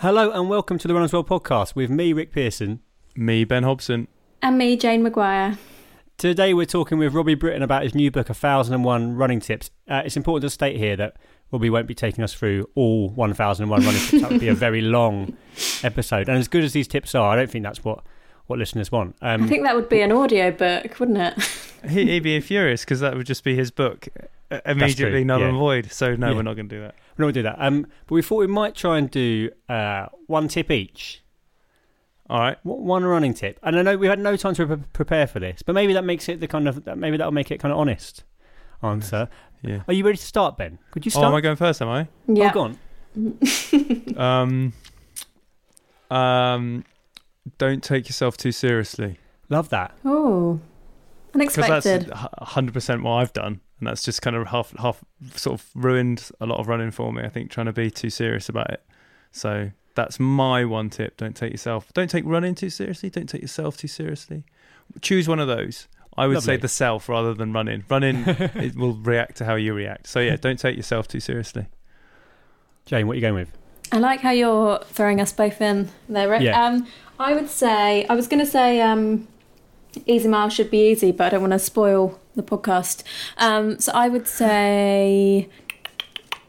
Hello and welcome to the Runners World podcast with me, Rick Pearson. Me, Ben Hobson. And me, Jane Maguire. Today we're talking with Robbie Britton about his new book, 1001 Running Tips. Uh, it's important to state here that Robbie won't be taking us through all 1001 running tips. That would be a very long episode. And as good as these tips are, I don't think that's what, what listeners want. Um, I think that would be an audio book, wouldn't it? He, he'd be furious because that would just be his book uh, immediately true, null yeah. and void. So no, Yeah. we're not going to do that. we're not going to do that. Um, but we thought we might try and do uh, one tip each. All right. One one running tip. And I know we had no time to pre- prepare for this, but maybe that makes it the kind of, maybe that'll make it kind of honest answer. Yeah. Are you ready to start, Ben? Could you start? Oh, am I going first? Am I? yeah. Oh, go on. Um. Um. Don't take yourself too seriously Love that. Oh, because that's hundred percent what I've done, and that's just kind of half half sort of ruined a lot of running for me. I think trying to be too serious about it. So that's my one tip. Don't take yourself. Don't take running too seriously. Don't take yourself too seriously. Choose one of those. I would say the self rather than running. Running, it will react to how you react. So yeah, don't take yourself too seriously. Jane, what are you going with? I like how you're throwing us both in there, Rick. Yeah. Um, I would say, I was going to say um, easy mile should be easy, but I don't want to spoil the podcast. Um, so I would say,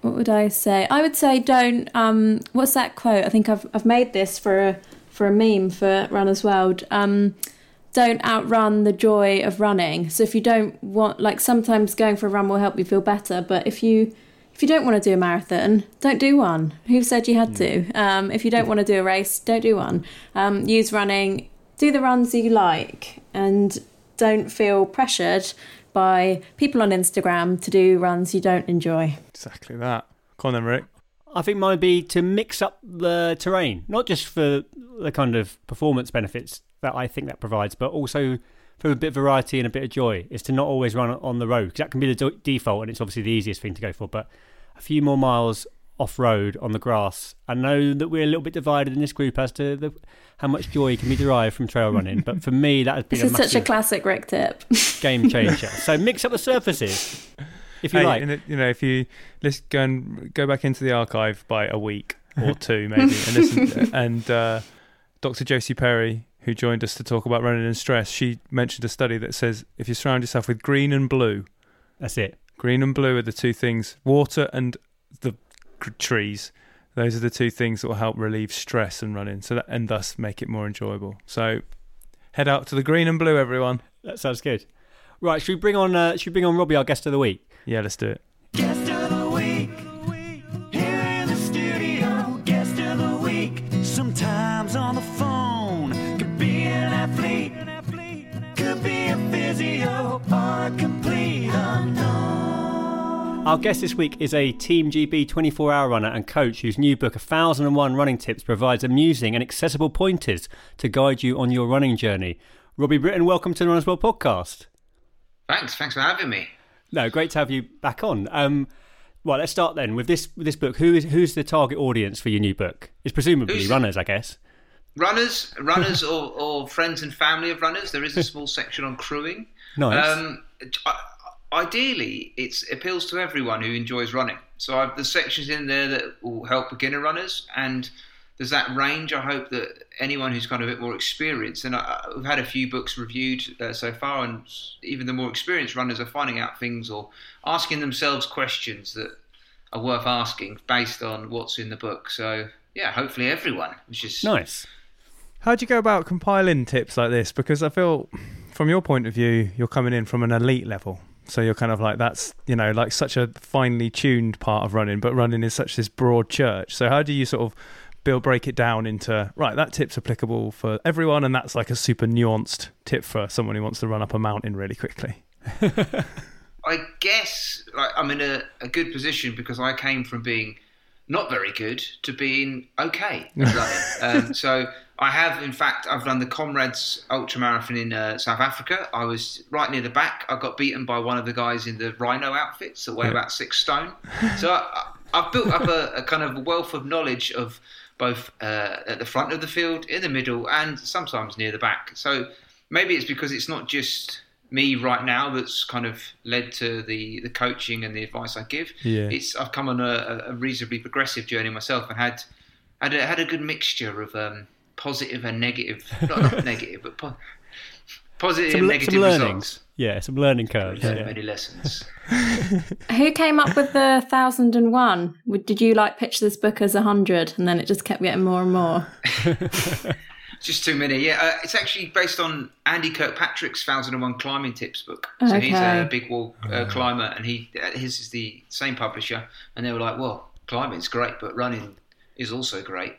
what would I say? I would say don't. Um, what's that quote? I think I've I've made this for a for a meme for Runners World. Um, don't outrun the joy of running. So if you don't want, like sometimes going for a run will help you feel better, but if you if you don't want to do a marathon, don't do one. Who said you had to? Um, if you don't want to do a race, don't do one. Um, use running. Do the runs you like, and don't feel pressured by people on Instagram to do runs you don't enjoy. Exactly that. Come on then, Rick. I think mine would be to mix up the terrain, not just for the kind of performance benefits that I think that provides, but also for a bit of variety and a bit of joy. Is to not always run on the road because that can be the do- default, and it's obviously the easiest thing to go for. But a few more miles off road on the grass. I know that we're a little bit divided in this group as to the, how much joy can be derived from trail running, but for me, that has been This a is such a classic Rick tip. game changer. so mix up the surfaces if you Hey, like. and it- you know, if you let's go and go back into the archive by a week or two, maybe, and listen. and uh, Dr. Josie Perry, who joined us to talk about running and stress, she mentioned a study that says if you surround yourself with green and blue, That's it. green and blue are the two things. Water and the trees. Those are the two things that will help relieve stress and running, so that and thus make it more enjoyable. So, head out to the green and blue, everyone. That sounds good. Right, should we bring on? Uh, should we bring on Robbie, our guest of the week? Yeah, let's do it. Our guest this week is a Team GB 24 hour runner and coach whose new book, 1001 Running Tips, provides amusing and accessible pointers to guide you on your running journey. Robbie Britton, welcome to the Runners World podcast. Thanks. Thanks for having me. No, great to have you back on. Um, well, let's start then with this with this book. Who is who's the target audience for your new book? It's presumably Who's- runners, I guess. Runners, runners, or, or friends and family of runners. There is a small section on crewing. Nice. Um, I- ideally, it appeals to everyone who enjoys running. So I've, there's sections in there that will help beginner runners, and there's that range. I hope that anyone who's kind of a bit more experienced, and I, I've had a few books reviewed uh, so far, and even the more experienced runners are finding out things or asking themselves questions that are worth asking based on what's in the book. So yeah, hopefully everyone, which is Nice. How do you go about compiling tips like this? Because I feel, from your point of view, you're coming in from an elite level. So you're kind of like that's you know like such a finely tuned part of running, but running is such this broad church. So how do you sort of build break it down into right that tip's applicable for everyone, and that's like a super nuanced tip for someone who wants to run up a mountain really quickly. I guess like I'm in a, a good position because I came from being not very good to being okay at running. um, so I have, in fact, I've run the Comrades Ultra Marathon in uh, South Africa. I was right near the back. I got beaten by one of the guys in the Rhino outfits that weigh about six stone. So I, I've built up a, a kind of wealth of knowledge of both uh, at the front of the field, in the middle, and sometimes near the back. So maybe it's because it's not just me right now that's kind of led to the, the coaching and the advice I give. Yeah. It's I've come on a, a reasonably progressive journey myself and had had a, had a good mixture of um, positive and negative, not, not negative, but po- positive Some, and negative some learnings. results. Yeah, some learning curves. So yeah. many lessons. Who came up with the thousand and one? Did you like pitch this book as a hundred, and then it just kept getting more and more? Just too many. Yeah, uh, it's actually based on Andy Kirkpatrick's Thousand and One Climbing Tips book. So he's a big wall uh, climber, and he uh, his is the same publisher. And they were like, "Well, climbing's great, but running is also great."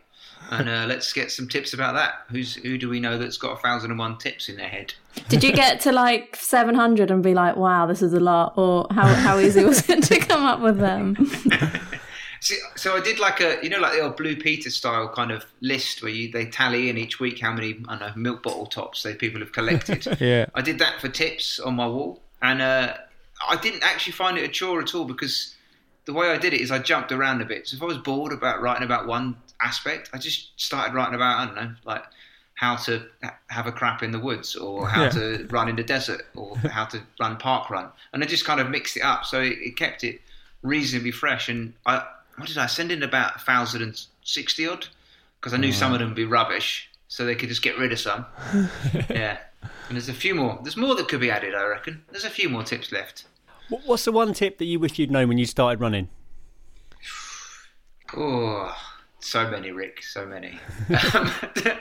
And uh, let's get some tips about that. Who's who do we know that's got a thousand and one tips in their head? Did you get to like seven hundred and be like, "Wow, this is a lot," or how how easy was it to come up with them? See, so I did like a, you know, like the old Blue Peter style kind of list where you they tally in each week how many I don't know milk bottle tops they people have collected. Yeah. I did that for tips on my wall, and uh, I didn't actually find it a chore at all because the way I did it is I jumped around a bit. So if I was bored about writing about one aspect, I just started writing about I don't know, like how to have a crap in the woods, or how Yeah. to run in the desert, or how to run park run, and I just kind of mixed it up, so it, it kept it reasonably fresh. And I, what did I send in about thousand and sixty odd? Because I knew some of them would be rubbish, so they could just get rid of some. yeah, and there's a few more. There's more that could be added, I reckon. There's a few more tips left. What's the one tip that you wish you'd known when you started running? Oh, so many, Rick, so many. Um,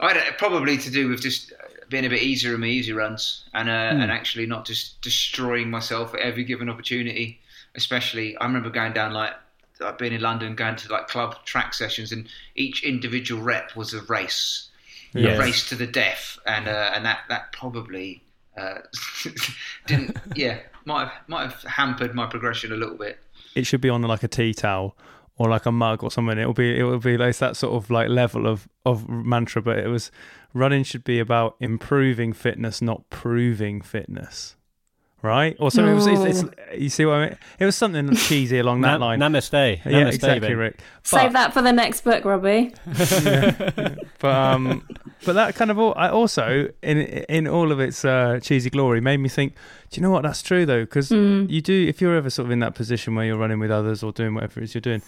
I don't, probably to do with just being a bit easier in my easy runs and uh, and actually not just destroying myself at every given opportunity. Especially, I remember going down like like being in London, going to like club track sessions, and each individual rep was a race, Yes. a race to the death, and uh, and that that probably uh, didn't, yeah, might have, might have hampered my progression a little bit. it should be on like a tea towel or like a mug or something. It'll be it will be like that sort of like level of of mantra. But it was running should be about improving fitness, not proving fitness. Right? Or something. It was, it's, it's, you see what I mean? It was something cheesy along that Na- line. Namaste. yeah, Namaste, exactly, babe. Rick. Save that for the next book, Robbie. but um, but that kind of all, I also in in all of its uh, cheesy glory made me think. Do you know what? That's true though, because you do. If you're ever sort of in that position where you're running with others or doing whatever it is you're doing,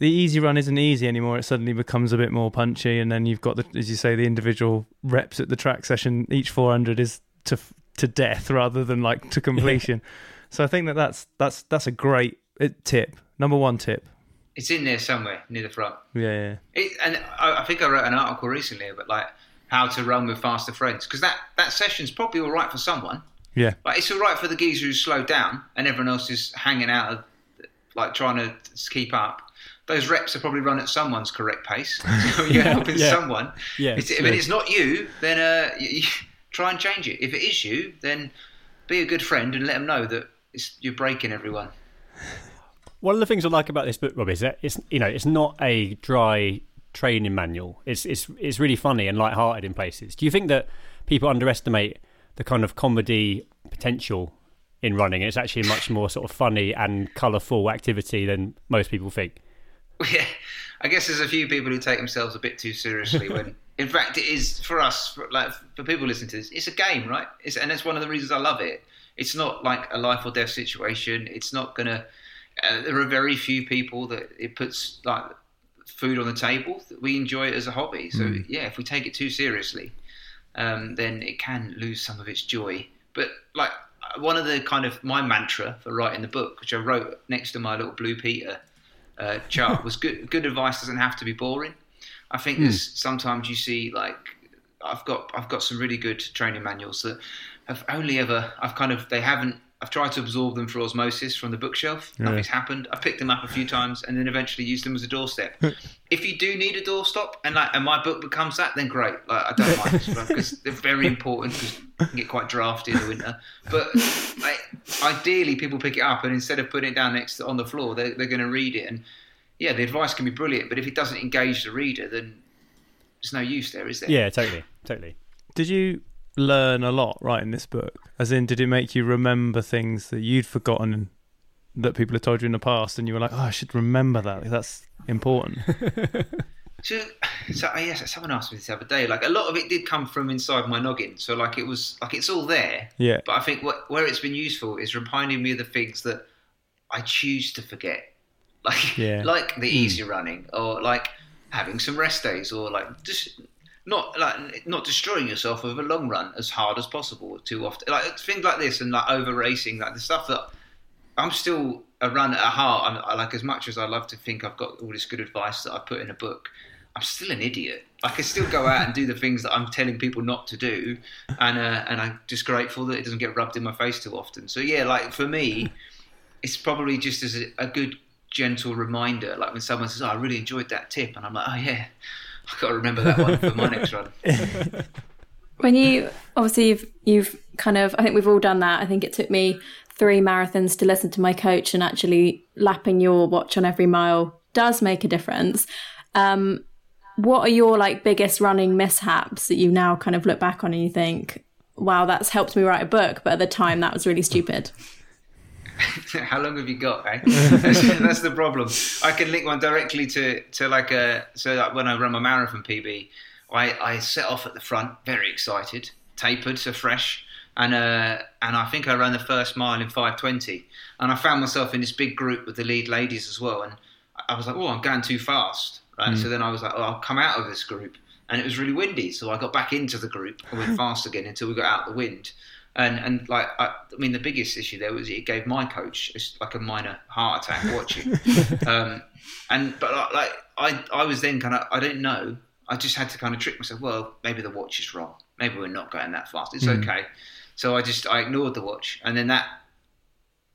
the easy run isn't easy anymore. It suddenly becomes a bit more punchy, and then you've got the, as you say, the individual reps at the track session. Each 400 is to to death rather than like to completion. so I think that that's that's that's a great uh, tip. Number one tip. It's in there somewhere near the front. Yeah, yeah. It, and I, I think I wrote an article recently about like how to run with faster friends because that that session's probably all right for someone. yeah. Like it's all right for the geezer who's slowed down and everyone else is hanging out, of, like trying to keep up. Those reps are probably run at someone's correct pace. So you're helping yeah. someone. Yeah, It's, it's if it's not you, then uh, you, you try and change it. If it is you, then be a good friend and let them know that you're breaking everyone. One of the things I like about this book, Rob, is that it's you know it's not a dry training manual. It's it's it's really funny and light-hearted in places. Do you think that people underestimate the kind of comedy potential in running? It's actually a much more sort of funny and colourful activity than most people think. Yeah, I guess there's a few people who take themselves a bit too seriously. When, in fact, it is for us, for, like for people listening to this, it's a game, right? It's, and that's one of the reasons I love it. It's not like a life or death situation. It's not gonna. Uh, there are very few people that it puts like food on the table. That we enjoy it as a hobby. So yeah, if we take it too seriously, um, then it can lose some of its joy. But like one of the kind of my mantra for writing the book, which I wrote next to my little Blue Peter uh, chart, was good. Good advice doesn't have to be boring. I think there's sometimes you see like I've got I've got some really good training manuals that have only ever I've kind of they haven't I've tried to absorb them for osmosis from the bookshelf. Nothing's happened. I picked them up a few times and then eventually used them as a doorstep. if you do need a doorstop and like and my book becomes that, then great. Like I don't mind because they're very important because it can get quite drafty in the winter. But like, ideally, people pick it up and instead of putting it down next to, on the floor, they're, they're going to read it. And yeah, the advice can be brilliant, but if it doesn't engage the reader, then there's no use there, is there? Yeah, totally, totally. Did you learn a lot writing this book? As in, did it make you remember things that you'd forgotten that people had told you in the past, and you were like, "Oh, I should remember that. That's important." So, so I yes, someone asked me this the other day. Like a lot of it did come from inside my noggin. So like it was like it's all there. Yeah. But I think what, where it's been useful is reminding me of the things that I choose to forget, like Yeah. like the hmm. easy running or like having some rest days or like just not like not destroying yourself over a long run as hard as possible too often. Like things like this and like over racing, like the stuff that I'm still a run at heart. I'm, I like as much as I love to think I've got all this good advice that I put in a book. I'm still an idiot. I can still go out and do the things that I'm telling people not to do, and uh, and I'm just grateful that it doesn't get rubbed in my face too often. So yeah, like for me, it's probably just as a, a good gentle reminder. Like when someone says, "Oh, I really enjoyed that tip," and I'm like, "Oh yeah, I've got to remember that one for my next run." When you obviously you've you've kind of I think we've all done that. I think it took me three marathons to listen to my coach and actually lapping your watch on every mile does make a difference. Um, what are your like biggest running mishaps that you now kind of look back on and you think, wow, that's helped me write a book, but at the time that was really stupid. How long have you got? Eh? that's, the problem. I can link one directly to, to like a so like when I run my marathon PB, I, I set off at the front, very excited, tapered, so fresh, and uh, and I think I ran the first mile in five twenty, and I found myself in this big group with the lead ladies as well, and I was like, oh, I'm going too fast, right? So then I was like, oh, I'll come out of this group, and it was really windy, so I got back into the group and went fast again until we got out of the wind. And and like I, I mean, the biggest issue there was it gave my coach like a minor heart attack watching. um, and but like- like I I was then kind of I don't know. I just had to kind of trick myself. Well, maybe the watch is wrong. Maybe we're not going that fast. It's okay. So I just I ignored the watch, and then that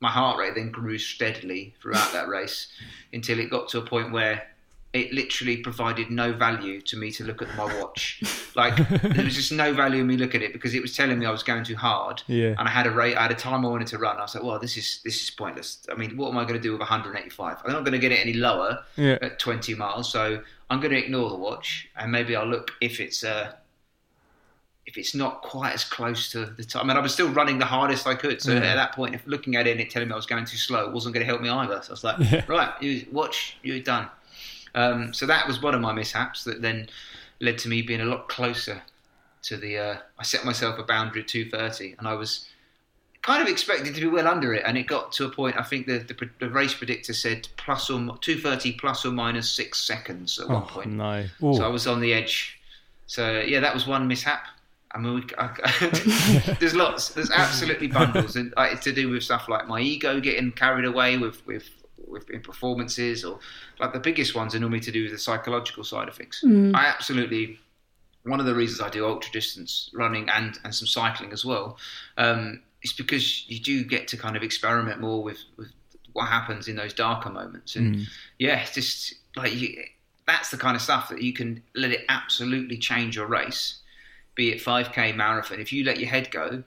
my heart rate then grew steadily throughout that race until it got to a point where it literally provided no value to me to look at my watch. Like there was just no value in me looking at it because it was telling me I was going too hard. Yeah. And I had a rate, I had a time I wanted to run. I was like, well, this is this is pointless. I mean, what am I going to do with 185? I'm not going to get it any lower Yeah. at 20 miles. So I'm going to ignore the watch and maybe I'll look if it's uh, if it's not quite as close to the time. I mean, I was still running the hardest I could. So at that point, if looking at it and it telling me I was going too slow, it wasn't going to help me either. So I was like, right, you watch, you're done. Um, so that was one of my mishaps that then led to me being a lot closer to the. Uh, I set myself a boundary at 2:30, and I was kind of expecting to be well under it, and it got to a point. I think the the, the race predictor said plus or 2:30 plus or minus six seconds at one Oh, point. no. So I was on the edge. So yeah, that was one mishap. I mean, we, I, there's lots. There's absolutely bundles, and uh, it's to do with stuff like my ego getting carried away with with in performances, or like the biggest ones are normally to do with the psychological side of things. I absolutely. One of the reasons I do ultra distance running and and some cycling as well, um, is because you do get to kind of experiment more with with what happens in those darker moments, and yeah, just like you, that's the kind of stuff that you can let it absolutely change your race, be it 5k marathon. If you let your head go,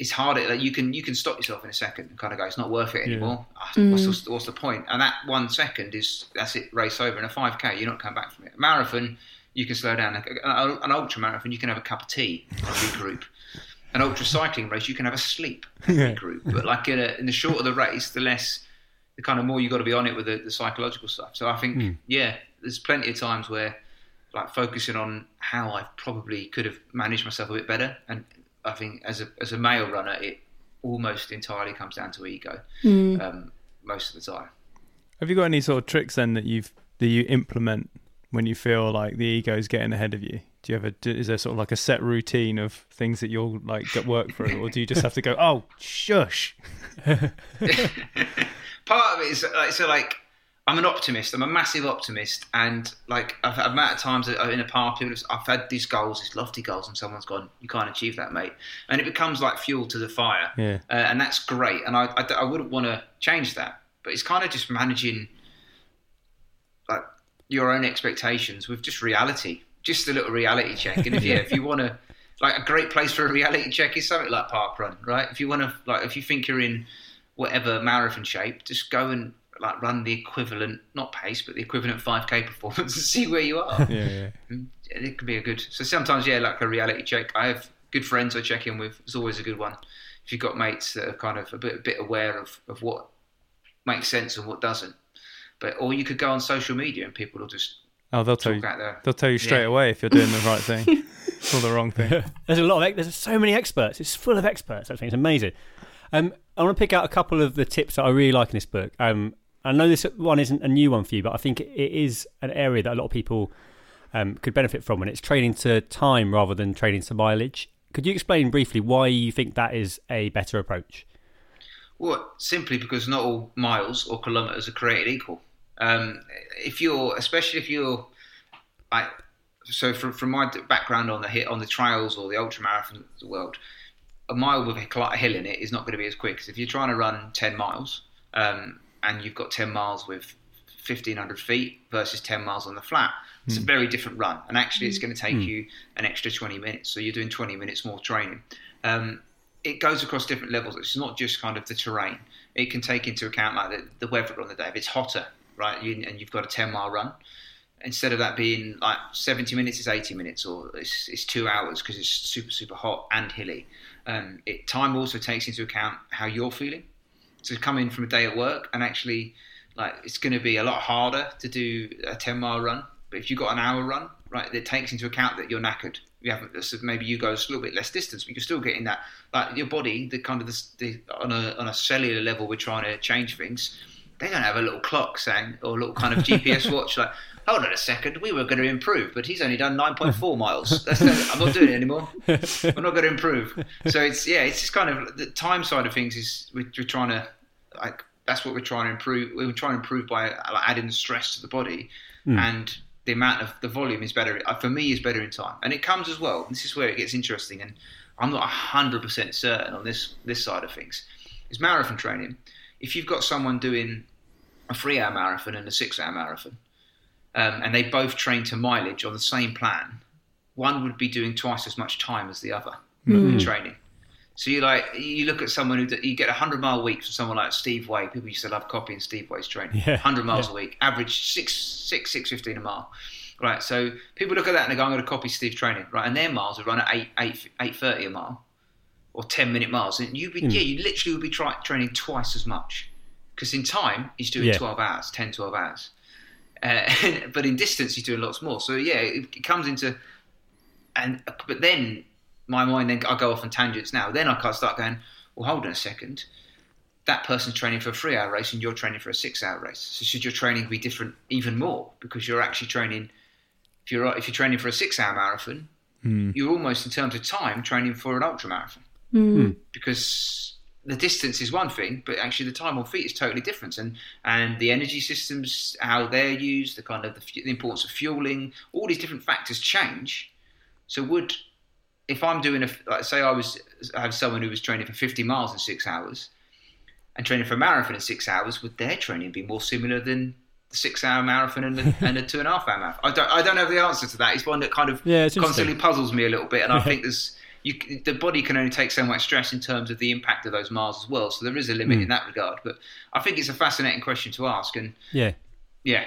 it's harder. Like you can you can stop yourself in a second and kind of go, it's not worth it anymore. Ah, What's, the, what's the point? And that one second is that's it, race over. In a 5k, you're not coming back from it. marathon, you can slow down. An, an ultra marathon, you can have a cup of tea and regroup. An ultra cycling race, you can have a sleep and regroup. But like in, a, in the shorter the race, the less the kind of more you got to be on it with the, the psychological stuff. So I think, yeah, there's plenty of times where like focusing on how I probably could have managed myself a bit better. And I think as a as a male runner, it almost entirely comes down to ego um, most of the time. Have you got any sort of tricks then that you've that you implement when you feel like the ego's getting ahead of you? Do you ever? Do, is there sort of like a set routine of things that you'll like get work through, or do you just have to go? Oh, shush. part of it is like so like I'm an optimist. I'm a massive optimist, and like I've had amount of times in a party, I've had these goals, these lofty goals, and someone's gone, "You can't achieve that, mate," and it becomes like fuel to the fire, Yeah. uh, and that's great. And I, I, I wouldn't want to change that, but it's kind of just managing like your own expectations with just reality, just a little reality check. And if yeah, if you want to, like a great place for a reality check is something like Park Run, right? If you want to, like, if you think you're in whatever marathon shape, just go and like run the equivalent, not pace, but the equivalent 5k performance and see where you are. Yeah, yeah. It can be a good. So sometimes, yeah, like a reality check. I have good friends I check in with. It's always a good one. If you've got mates that are kind of a bit, a bit aware of, of what makes sense and what doesn't. But or you could go on social media and people will just Oh, they'll tell you. talk. They'll tell you straight Yeah. away if you're doing the right thing or the wrong thing. There's a lot of there's so many experts. It's full of experts. I think it's amazing. Um, I want to pick out a couple of the tips that I really like in this book. Um, I know this one isn't a new one for you, but I think it is an area that a lot of people um, could benefit from, and it's training to time rather than training to mileage. Could you explain briefly why you think that is a better approach? Well, simply because not all miles or kilometres are created equal. Um, if you're, especially if you're, I, so from, from my background on the hit on the trails or the ultra the world, a mile with a hill in it is not going to be as quick as if you're trying to run 10 miles um, and you've got 10 miles with 1500 feet versus 10 miles on the flat. It's a very different run, and actually, it's going to take you an extra 20 minutes. So you're doing 20 minutes more training. Um, it goes across different levels. It's not just kind of the terrain. It can take into account like the, the weather on the day. If it's hotter, right, you, and you've got a 10 mile run, instead of that being like 70 minutes, it's 80 minutes or it's, it's two hours because it's super, super hot and hilly. Um, it, time also takes into account how you're feeling. So come in from a day at work and actually, like, it's going to be a lot harder to do a 10 mile run. But if you've got an hour run, right, it takes into account that you're knackered. You haven't, so maybe you go a little bit less distance, but you're still getting that, like your body, the kind of the, the on a on a cellular level, we're trying to change things. They don't have a little clock saying or a little kind of GPS watch like, hold on a second, we were going to improve, but he's only done 9.4 miles. That's I'm not doing it anymore. We're not going to improve. So it's yeah, it's just kind of the time side of things is we're, we're trying to like that's what we're trying to improve. We're trying to improve by like, adding the stress to the body and the amount of the volume is better uh, for me is better in time and it comes as well this is where it gets interesting and i'm not 100% certain on this this side of things is marathon training if you've got someone doing a three hour marathon and a six hour marathon um, and they both train to mileage on the same plan one would be doing twice as much time as the other in training so you like you look at someone who you get a hundred mile week from someone like Steve Way. People used to love copying Steve Way's training. Yeah, hundred miles yeah. a week, average six six six fifteen a mile. Right. So people look at that and they go, "I'm going to copy Steve's training." Right, and their miles are run at eight eight eight thirty a mile, or ten minute miles. And you be yeah, you literally would be try, training twice as much because in time he's doing Yeah. twelve hours, 10, 12 hours. Uh, but in distance he's doing lots more. So yeah, it, it comes into and but then my mind then I go off on tangents now. Then I can't start going. Well, hold on a second. That person's training for a three-hour race, and you're training for a six-hour race. So should your training be different even more? Because you're actually training. If you're if you're training for a six-hour marathon, hmm. you're almost in terms of time training for an ultra marathon. Hmm. Hmm. Because the distance is one thing, but actually the time on feet is totally different, and and the energy systems, how they're used, the kind of the, the importance of fueling, all these different factors change. So would if I'm doing a like say I was I have someone who was training for 50 miles in six hours and training for a marathon in six hours, would their training be more similar than the six-hour marathon and a, and a two and a half hour marathon? I don't I don't have the answer to that. It's one that kind of Yeah, constantly puzzles me a little bit, and I think there's you, the body can only take so much stress in terms of the impact of those miles as well. So there is a limit Hmm. in that regard. But I think it's a fascinating question to ask, and Yeah. yeah.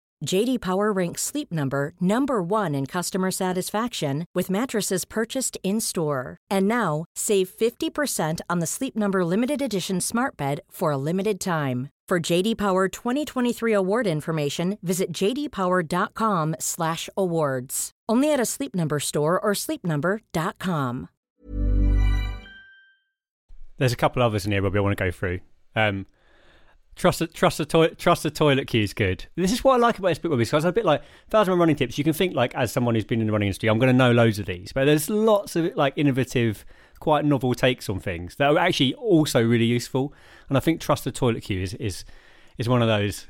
JD Power ranks Sleep Number number 1 in customer satisfaction with mattresses purchased in-store. And now, save 50% on the Sleep Number limited edition Smart Bed for a limited time. For JD Power 2023 award information, visit jdpower.com/awards. Only at a Sleep Number store or sleepnumber.com. There's a couple others in here, Robbie. I want to go through. Um, trust the trust the toilet trust the toilet queue is good. This is what I like about this book. Because it's a bit like thousand running tips. You can think like as someone who's been in the running industry, I'm going to know loads of these, but there's lots of like innovative, quite novel takes on things that are actually also really useful. And I think trust the toilet queue is is is one of those.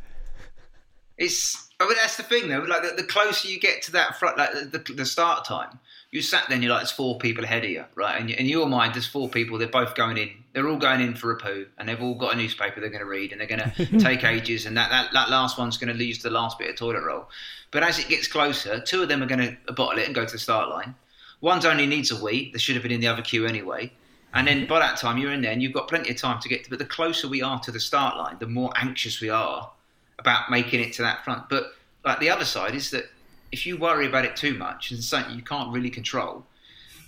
It's. Mean, that's the thing though. Like the, the closer you get to that front, like the, the start time, you sat there and you're like, there's four people ahead of you, right? And in your mind, there's four people. They're both going in. They're all going in for a poo, and they've all got a newspaper they're going to read, and they're going to take ages, and that, that, that last one's going to lose the last bit of toilet roll. But as it gets closer, two of them are going to bottle it and go to the start line. One's only needs a wee. They should have been in the other queue anyway. And then by that time, you're in there, and you've got plenty of time to get to. But the closer we are to the start line, the more anxious we are about making it to that front. But like the other side is that if you worry about it too much and it's something you can't really control,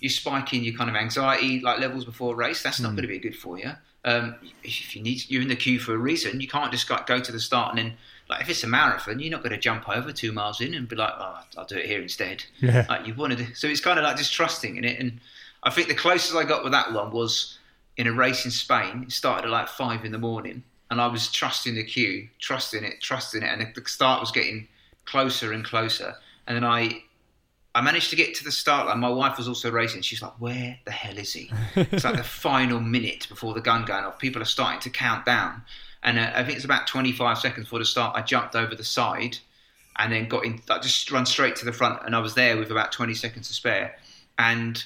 you spike in your kind of anxiety like levels before a race. That's not going to be good for you. Um, if you need, you're in the queue for a reason. You can't just like, go to the start and then, like, if it's a marathon, you're not going to jump over two miles in and be like, "Oh, I'll do it here instead." Yeah. Like you wanted, to, so it's kind of like just trusting in it. And I think the closest I got with that one was in a race in Spain. It started at like five in the morning, and I was trusting the queue, trusting it, trusting it, and the the start was getting closer and closer. And then I, I managed to get to the start line. My wife was also racing. She's like, "Where the hell is he?" it's like the final minute before the gun going off. People are starting to count down, and uh, I think it's about 25 seconds before the start. I jumped over the side, and then got in. I just run straight to the front, and I was there with about 20 seconds to spare. And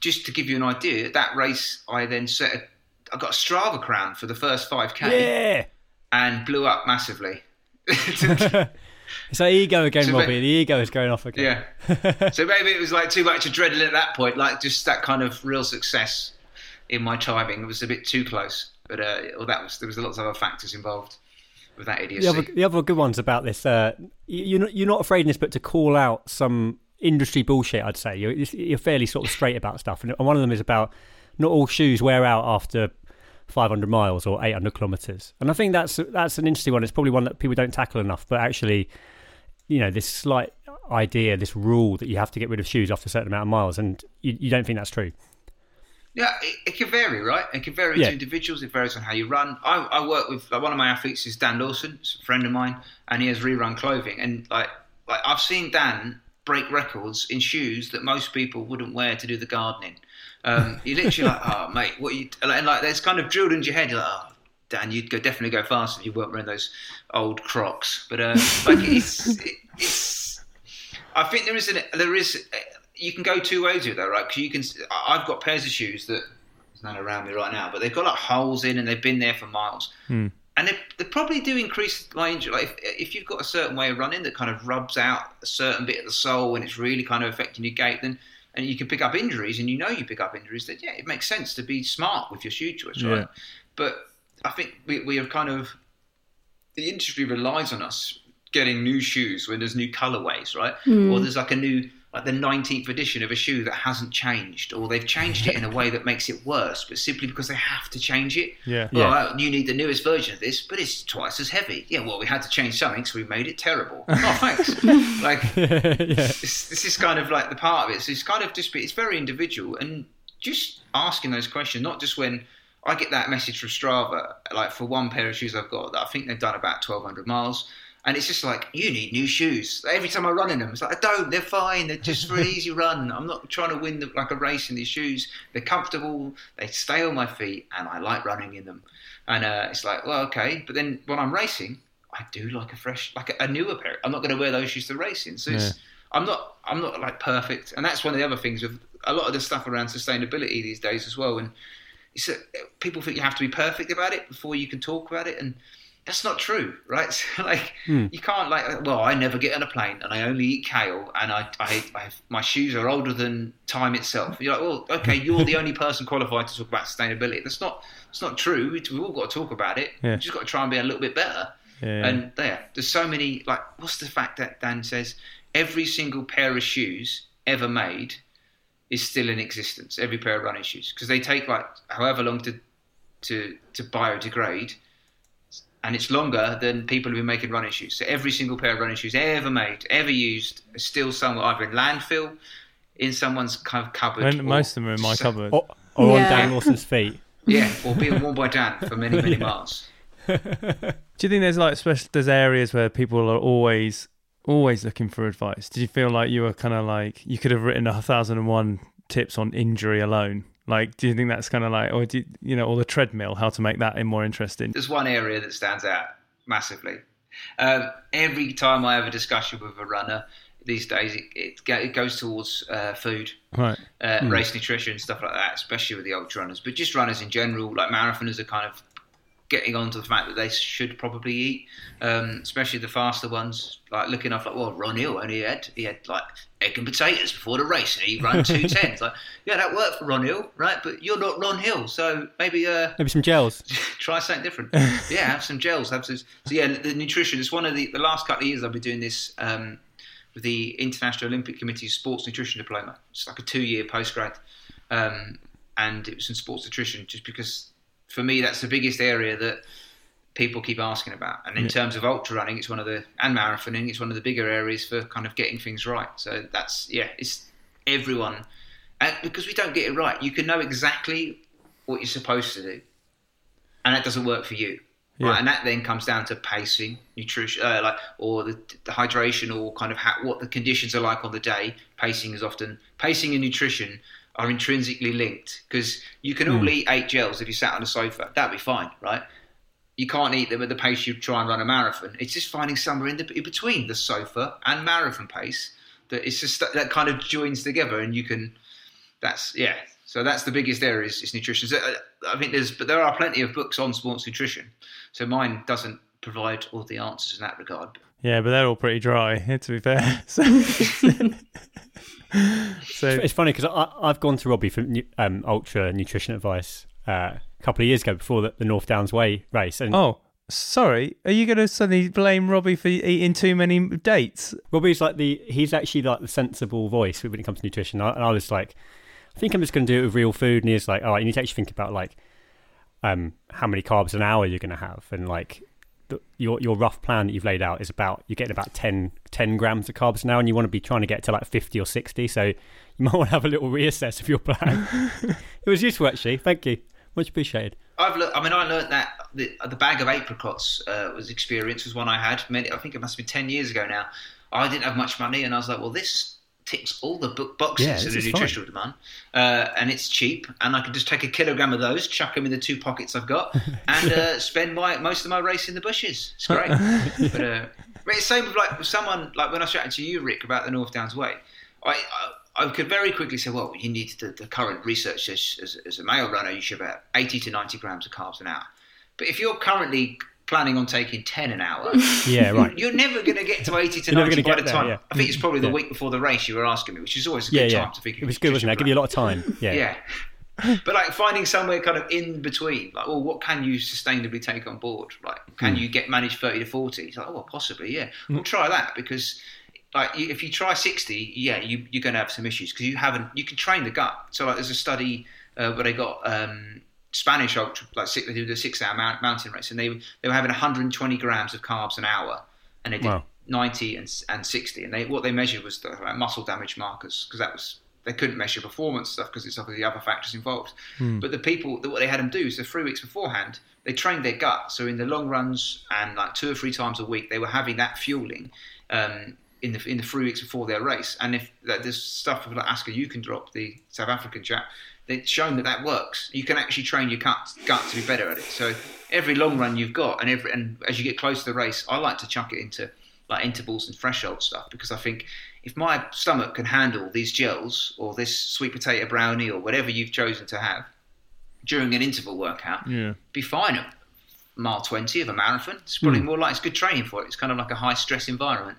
just to give you an idea, that race I then set. A, I got a Strava crown for the first 5k Yeah. and blew up massively. It's like ego again, So Robbie. ba- The ego is going off again. Yeah. so maybe it was like too much adrenaline at that point, like just that kind of real success in my timing. It was a bit too close, but uh, well, that was there was lots of other factors involved with that idiocy. The other, the other good ones about this, uh, you- you're not, you're not afraid in this but to call out some industry bullshit. I'd say you're, you're fairly sort of straight about stuff, and one of them is about not all shoes wear out after 500 miles or 800 kilometers. And I think that's that's an interesting one. It's probably one that people don't tackle enough. But actually, you know, this slight idea, this rule that you have to get rid of shoes after a certain amount of miles, and you, you don't think that's true. Yeah, it, it can vary, right? It can vary Yeah. to individuals. It varies on how you run. I, I work with like, one of my athletes is Dan Lawson, it's a friend of mine, and he has rerun clothing. And like, like I've seen Dan break records in shoes that most people wouldn't wear to do the gardening. Um, you're literally like, oh mate, what you? And like, there's kind of drilled into your head. You're like, oh, Dan, you'd go definitely go faster if you weren't wearing those old Crocs. But uh, like, it's it, it's. I think there is an there is you can go two ways with that, right? Because you can. I've got pairs of shoes that there's none around me right now, but they've got like holes in and they've been there for miles. And they, they probably do increase my injury. Like if, if you've got a certain way of running that kind of rubs out a certain bit of the sole and it's really kind of affecting your gait, then and you can pick up injuries, and you know you pick up injuries. That yeah, it makes sense to be smart with your shoe choice, right? Yeah. But I think we we have kind of the industry relies on us getting new shoes when there's new colorways, right? Hmm. Or there's like a new like the 19th edition of a shoe that hasn't changed, or they've changed it in a way that makes it worse, but simply because they have to change it. Yeah. Well, Yeah. uh, you need the newest version of this, but it's twice as heavy. Yeah, well, we had to change something, so we made it terrible. oh, thanks. like, this, this is kind of like the part of it. So it's kind of just, it's very individual, and just asking those questions, not just when I get that message from Strava, like for one pair of shoes I've got, that I think they've done about 1,200 miles. And it's just like, you need new shoes. Every time I run in them, it's like, I don't, they're fine. They're just for an easy run. I'm not trying to win the, like a race in these shoes. They're comfortable, they stay on my feet, and I like running in them. And uh, it's like, well, okay. But then when I'm racing, I do like a fresh, like a, a newer pair. I'm not going to wear those shoes to racing. So it's, Yeah. I'm not, I'm not like perfect. And that's one of the other things with a lot of the stuff around sustainability these days as well. And it's a, people think you have to be perfect about it before you can talk about it, and that's not true, right? So, like hmm. you can't like, well, I never get on a plane, and I only eat kale, and I, I, I my shoes are older than time itself. You're like, well, okay, you're the only person qualified to talk about sustainability. That's not, that's not true. We- We've all got to talk about it. Yeah. We've just got to try and be a little bit better. Yeah. And there, there's so many. Like, what's the fact that Dan says every single pair of shoes ever made is still in existence. Every pair of running shoes because they take like however long to to to biodegrade, and it's longer than people have been making running shoes. So every single pair of running shoes ever made, ever used, is still somewhere either in landfill, in someone's kind of cupboard. And most of them are in my so- cupboard. Or, or Yeah. on Dan Lawson's feet. Yeah, or being worn by Dan for many many miles. Do you think there's like special there's areas where people are always always looking for advice? Did you feel like you were kind of like you could have written a thousand and one tips on injury alone? Like, do you think that's kind of like, or do you, you know, or the treadmill, how to make that more interesting? There's one area that stands out massively. Um, every time I have a discussion with a runner these days, it, it, it goes towards uh, food, Right. uh, race nutrition, stuff like that, especially with the ultra runners, but just runners in general, like marathoners are kind of getting onto the fact that they should probably eat, um, especially the faster ones. Like looking off, like well, Ron Hill only had he had like egg and potatoes before the race, and he ran two tens. Like, yeah, that worked for Ron Hill, right? But you're not Ron Hill, so maybe uh, Maybe some gels. try something different. yeah, have some gels. Have some. So yeah, the nutrition is one of the the last couple of years I've been doing this um, with the International Olympic Committee's Sports Nutrition Diploma. It's like a two year postgrad, um, and it was in sports nutrition just because for me that's the biggest area that people keep asking about. And in terms of ultra running, it's one of the and marathoning, it's one of the bigger areas for kind of getting things right. So that's yeah, it's everyone. And because we don't get it right, you can know exactly what you're supposed to do, and that doesn't work for you. Yeah. Right, and that then comes down to pacing, nutrition, uh, like or the, the hydration, or kind of how, what the conditions are like on the day. Pacing is often pacing and nutrition are intrinsically linked because you can all eat eight gels if you sat on a sofa. That'd be fine, right? You can't eat them at the pace you try and run a marathon. It's just finding somewhere in, the, in between the sofa and marathon pace that it's just that kind of joins together, and you can. That's yeah. So that's the biggest area is, is nutrition. So, uh, I think there's, but there are plenty of books on sports nutrition. So mine doesn't provide all the answers in that regard. Yeah, but they're all pretty dry, to be fair. So, so It's funny because I've gone to Robbie for um, ultra nutrition advice uh, a couple of years ago before the, the North Downs Way race, and oh, sorry, are you going to suddenly blame Robbie for eating too many dates? Robbie's like the he's actually like the sensible voice when it comes to nutrition. I, and I was like, I think I'm just going to do it with real food, and he's like, all right, you need to actually think about like um how many carbs an hour you're going to have, and like the, your your rough plan that you've laid out is about you're getting about 10, 10 grams of carbs now, and you want to be trying to get to like fifty or sixty. So you might want to have a little reassess of your plan. it was useful actually. Thank you, much appreciated. I've looked, I mean, I learned that the, the bag of apricots uh, was experience was one I had. Many, I think it must have been ten years ago now. I didn't have much money, and I was like, well, this ticks all the book boxes Yeah, the is fine. nutritional demand, uh, and it's cheap, and I can just take a kilogram of those, chuck them in the two pockets I've got, and uh, spend my most of my race in the bushes. It's great. but uh, but it's same with like someone like when I was chatting to you, Rick, about the North Downs Way. I, I I could very quickly say, well, you need the, the current research says as, as a male runner, you should have 80 to 90 grams of carbs an hour. But if you're currently planning on taking 10 an hour, Yeah, right. you're never going to get to 80 to 90 by the there, time. yeah. I think it's probably the Yeah. week before the race you were asking me, which is always a good yeah. time to think It was good, wasn't it? I give you a lot of time. Yeah. yeah. But like finding somewhere kind of in between, like, well, what can you sustainably take on board? Like, can Hmm. you get managed thirty to forty? It's like, oh, well, possibly, yeah. We'll try that because, like, if you try sixty, yeah, you, you're going to have some issues because you haven't. You can train the gut. So, like, there's a study uh, where they got um, Spanish ultra, like six, they did a six-hour mountain race, and they they were having 120 grams of carbs an hour, and they did Wow. 90 and, and 60, and they what they measured was the like, muscle damage markers because that was they couldn't measure performance stuff because it's obviously other factors involved. Hmm. But the people, what they had them do is the three weeks beforehand, they trained their gut. So in the long runs and like two or three times a week, they were having that fueling um, in the in the three weeks before their race. And if like, there's stuff like Asker Jeukendrup the South African chap, they've shown that that works. You can actually train your gut, gut to be better at it. So every long run you've got, and every and as you get close to the race, I like to chuck it into like intervals and threshold stuff because I think if my stomach can handle these gels or this sweet potato brownie or whatever you've chosen to have during an interval workout, Yeah. be fine at mile 20 of a marathon. It's probably Hmm. more like it's good training for it. It's kind of like a high stress environment.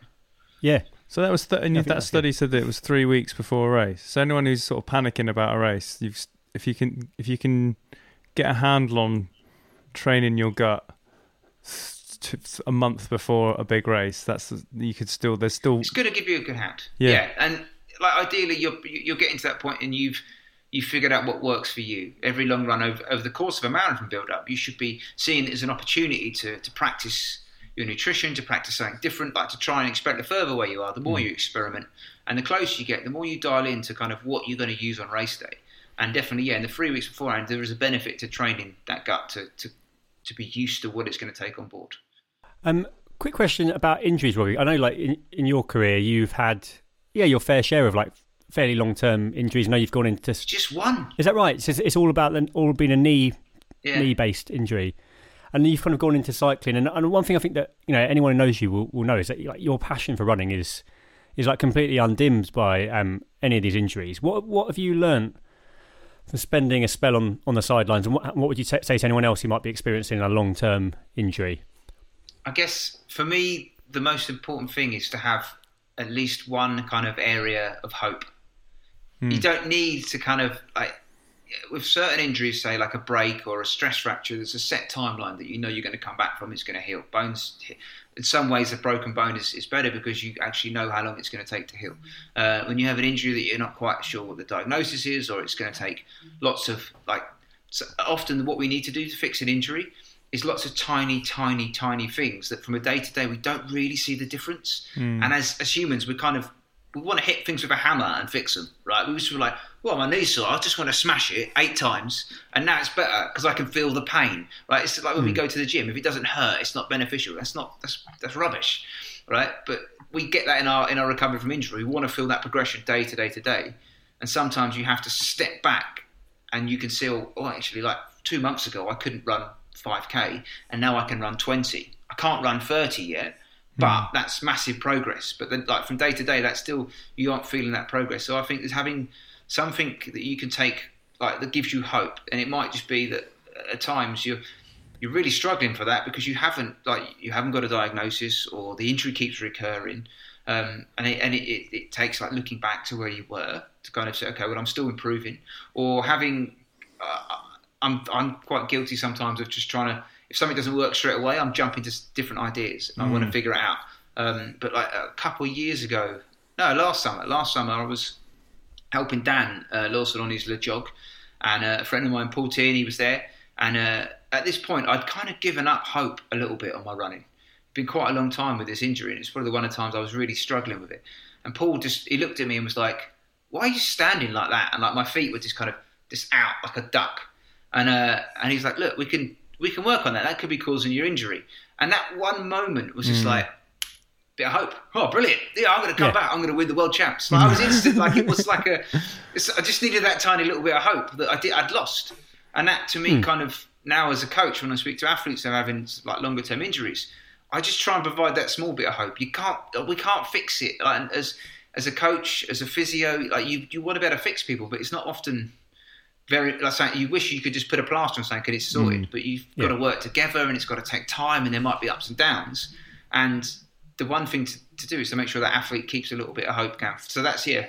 Yeah. So that was th- and that that's study said that it was three weeks before a race. So anyone who's sort of panicking about a race, you've if you can if you can get a handle on training your gut a month before a big race, that's you could still there's still It's going to give you a good hand. Yeah. and like ideally you're you're getting to that point and you've you figured out what works for you. Every long run over, over the course of a marathon build up, you should be seeing it as an opportunity to, to practice your nutrition, to practice something different, but to try and expect the further away you are, the more you experiment. And the closer you get, the more you dial into kind of what you're going to use on race day. And definitely, yeah, in the three weeks beforehand, there is a benefit to training that gut to, to, to be used to what it's going to take on board. Um, quick question about injuries, Robbie. I know, like in, in your career, you've had yeah your fair share of like fairly long term injuries. I know you've gone into Just one. is that right? So it's, it's all about all being a knee Yeah. knee based injury, and you've kind of gone into cycling. And, and one thing I think that you know anyone who knows you will, will know is that like your passion for running is is like completely undimmed by um, any of these injuries. What what have you learnt from spending a spell on, on the sidelines, and what what would you t- say to anyone else who might be experiencing a long term injury? I guess for me, the most important thing is to have at least one kind of area of hope. Hmm. You don't need to kind of like with certain injuries, say like a break or a stress fracture. There's a set timeline that you know you're going to come back from. It's going to heal. Bones. In some ways, a broken bone is, is better because you actually know how long it's going to take to heal. Uh, when you have an injury that you're not quite sure what the diagnosis is, or it's going to take lots of like. So often, what we need to do to fix an injury is lots of tiny, tiny, tiny things that from a day to day we don't really see the difference. Mm. And as, as humans, we're kind of we want to hit things with a hammer and fix them, right? We just were like, well, my knee's sore. I just want to smash it eight times, and now it's better because I can feel the pain, right? It's like when we hmm. go to the gym. If it doesn't hurt, it's not beneficial. That's not that's that's rubbish, right? But we get that in our in our recovery from injury. We want to feel that progression day to day to day, and sometimes you have to step back, and you can see, oh, oh, actually, like two months ago, I couldn't run 5k, and now I can run 20. I can't run 30 yet, but that's massive progress. But then, like from day to day, that's still you aren't feeling that progress. So I think there's having something that you can take like that gives you hope, and it might just be that at times you're you're really struggling for that because you haven't like you haven't got a diagnosis or the injury keeps recurring. Um, and it, and it, it, it takes like looking back to where you were to kind of say, okay, well, I'm still improving, or having. Uh, I'm I'm quite guilty sometimes of just trying to. If something doesn't work straight away, I'm jumping to different ideas and I want to figure it out. Um, but like a couple of years ago, no, last summer, last summer I was helping Dan uh, Lawson on his Le Jog, and uh, a friend of mine, Paul Tierney, was there. And uh, at this point, I'd kind of given up hope a little bit on my running. It'd been quite a long time with this injury, and it's probably one of the times I was really struggling with it. And Paul just he looked at me and was like, "Why are you standing like that?" And like my feet were just kind of just out like a duck. And uh, and he's like, "Look, we can we can work on that. That could be causing your injury." And that one moment was just hmm. like bit of hope. Oh, brilliant! Yeah, I'm going to come Yeah. back. I'm going to win the world champs. Like, I was instant. Like it was like a. It's, I just needed that tiny little bit of hope that I did. I'd lost, and that to me, hmm. kind of now as a coach, when I speak to athletes who are having like longer term injuries, I just try and provide that small bit of hope. You can't. We can't fix it. Like as as a coach, as a physio, like you you want to be able to fix people, but it's not often. Very, like saying, you wish you could just put a plaster on something and it's sorted, mm. but you've got to work together and it's got to take time and there might be ups and downs. And the one thing to, to do is to make sure that athlete keeps a little bit of hope, Gav. So that's yeah.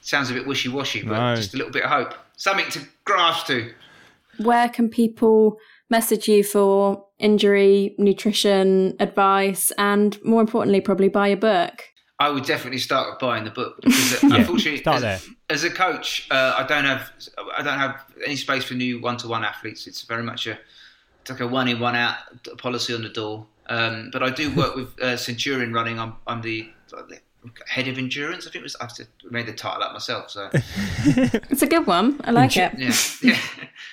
Sounds a bit wishy washy, but No. just a little bit of hope, something to grasp to. Where can people message you for injury, nutrition advice, and more importantly, probably buy your book? I would definitely start with buying the book because uh, unfortunately, start as, there. as a coach, uh, I don't have I don't have any space for new one to one athletes. It's very much a it's like a one in one out policy on the door. Um, but I do work with uh, Centurion Running. I'm I'm the head of endurance. I think it was. I've made the title up myself. So It's a good one. I like it. yeah, yeah.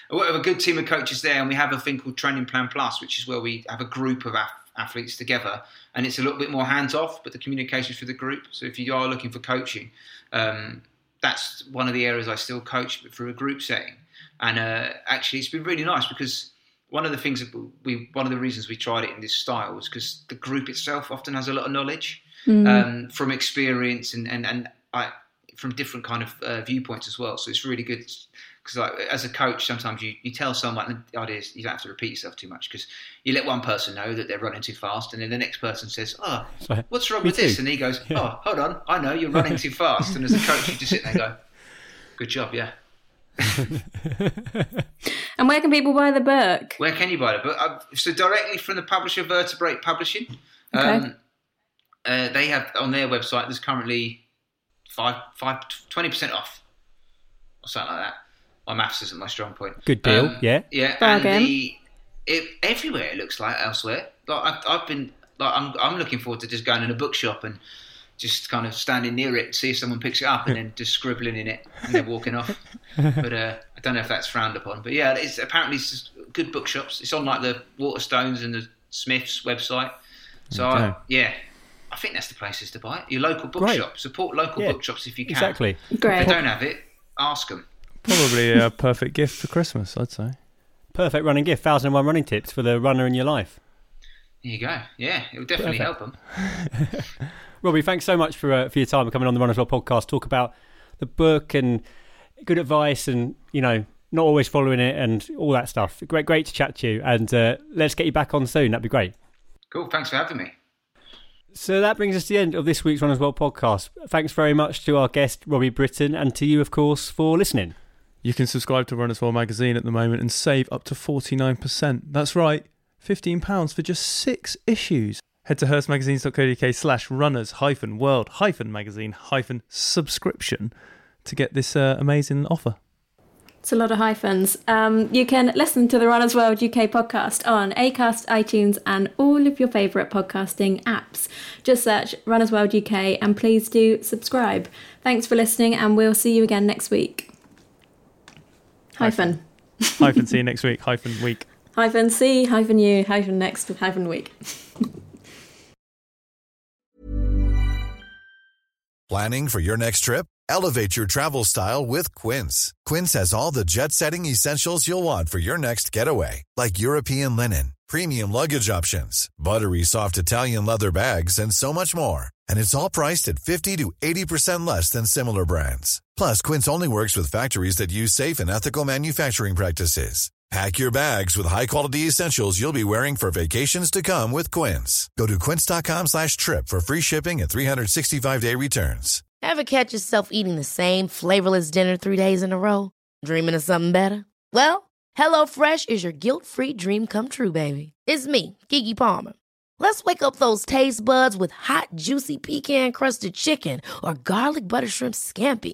We have a good team of coaches there, and we have a thing called Training Plan Plus, which is where we have a group of ath- athletes together, and it's a little bit more hands off, but the communication is for the group. So if you are looking for coaching, um, that's one of the areas I still coach, but through a group setting. And uh, actually, it's been really nice because one of the things that we, one of the reasons we tried it in this style was because the group itself often has a lot of knowledge um, from experience and and and I, from different kind of uh, viewpoints as well. So it's really good because like, as a coach, sometimes you, you tell someone the idea is you don't have to repeat yourself too much because you let one person know that they're running too fast, and then the next person says, "Oh, So, what's wrong me with this?" And he goes, Yeah. "Oh, hold on, I know you're running too fast." And as a coach, you just sit there and go, "Good job, yeah." And where can people buy the book? Where can you buy the book? uh, so directly from the publisher, Vertebrate Publishing. Okay. Um, uh, they have on their website. There's currently five, five, twenty percent off, or something like that. My maths isn't my strong point. Good deal, Um, yeah. yeah. Bargain. And the it, everywhere it looks like elsewhere. Like I've, I've been, like I'm, I'm looking forward to just going in a bookshop and just kind of standing near it, see if someone picks it up, and then just scribbling in it and then walking off. But uh, I don't know if that's frowned upon. But yeah, it's apparently it's good bookshops. It's on like the Waterstones and the Smiths website. So I, yeah, I think that's the places to buy it. Your local Great. bookshop. Support local Yeah, bookshops if you can. Exactly. If Great. they don't have it, ask them. Probably a perfect gift for Christmas, I'd say. Perfect running gift. Thousand and one running tips for the runner in your life. There you go. Yeah, it would definitely Perfect. help them. Robbie, thanks so much for uh, for your time and coming on the Runners World podcast. Talk about the book and good advice, and you know, not always following it and all that stuff. Great, great to chat to you, and uh, let's get you back on soon. That'd be great. Cool. Thanks for having me. So that brings us to the end of this week's Runners World podcast. Thanks very much to our guest Robbie Britton, and to you, of course, for listening. You can subscribe to Runners World magazine at the moment and save up to 49%. That's right, £15 for just six issues. Head to hearstmagazines.co.uk slash runners hyphen world hyphen magazine hyphen subscription to get this uh, amazing offer. It's a lot of hyphens. Um, you can listen to the Runners World UK podcast on Acast, iTunes, and all of your favourite podcasting apps. Just search Runners World UK and please do subscribe. Thanks for listening, and we'll see you again next week. Hyphen. hyphen see you next week hyphen week. Hyphen see. hyphen you. hyphen next, hyphen week. Planning for your next trip? Elevate your travel style with Quince. Quince has all the jet setting essentials you'll want for your next getaway, like European linen, premium luggage options, buttery soft Italian leather bags, and so much more. And it's all priced at 50 to 80% less than similar brands. Plus, Quince only works with factories that use safe and ethical manufacturing practices. Pack your bags with high-quality essentials you'll be wearing for vacations to come with Quince. Go to quince.com slash trip for free shipping and 365-day returns. Ever catch yourself eating the same flavorless dinner three days in a row? Dreaming of something better? Well, HelloFresh is your guilt-free dream come true, baby. It's me, Keke Palmer. Let's wake up those taste buds with hot, juicy pecan-crusted chicken or garlic butter shrimp scampi.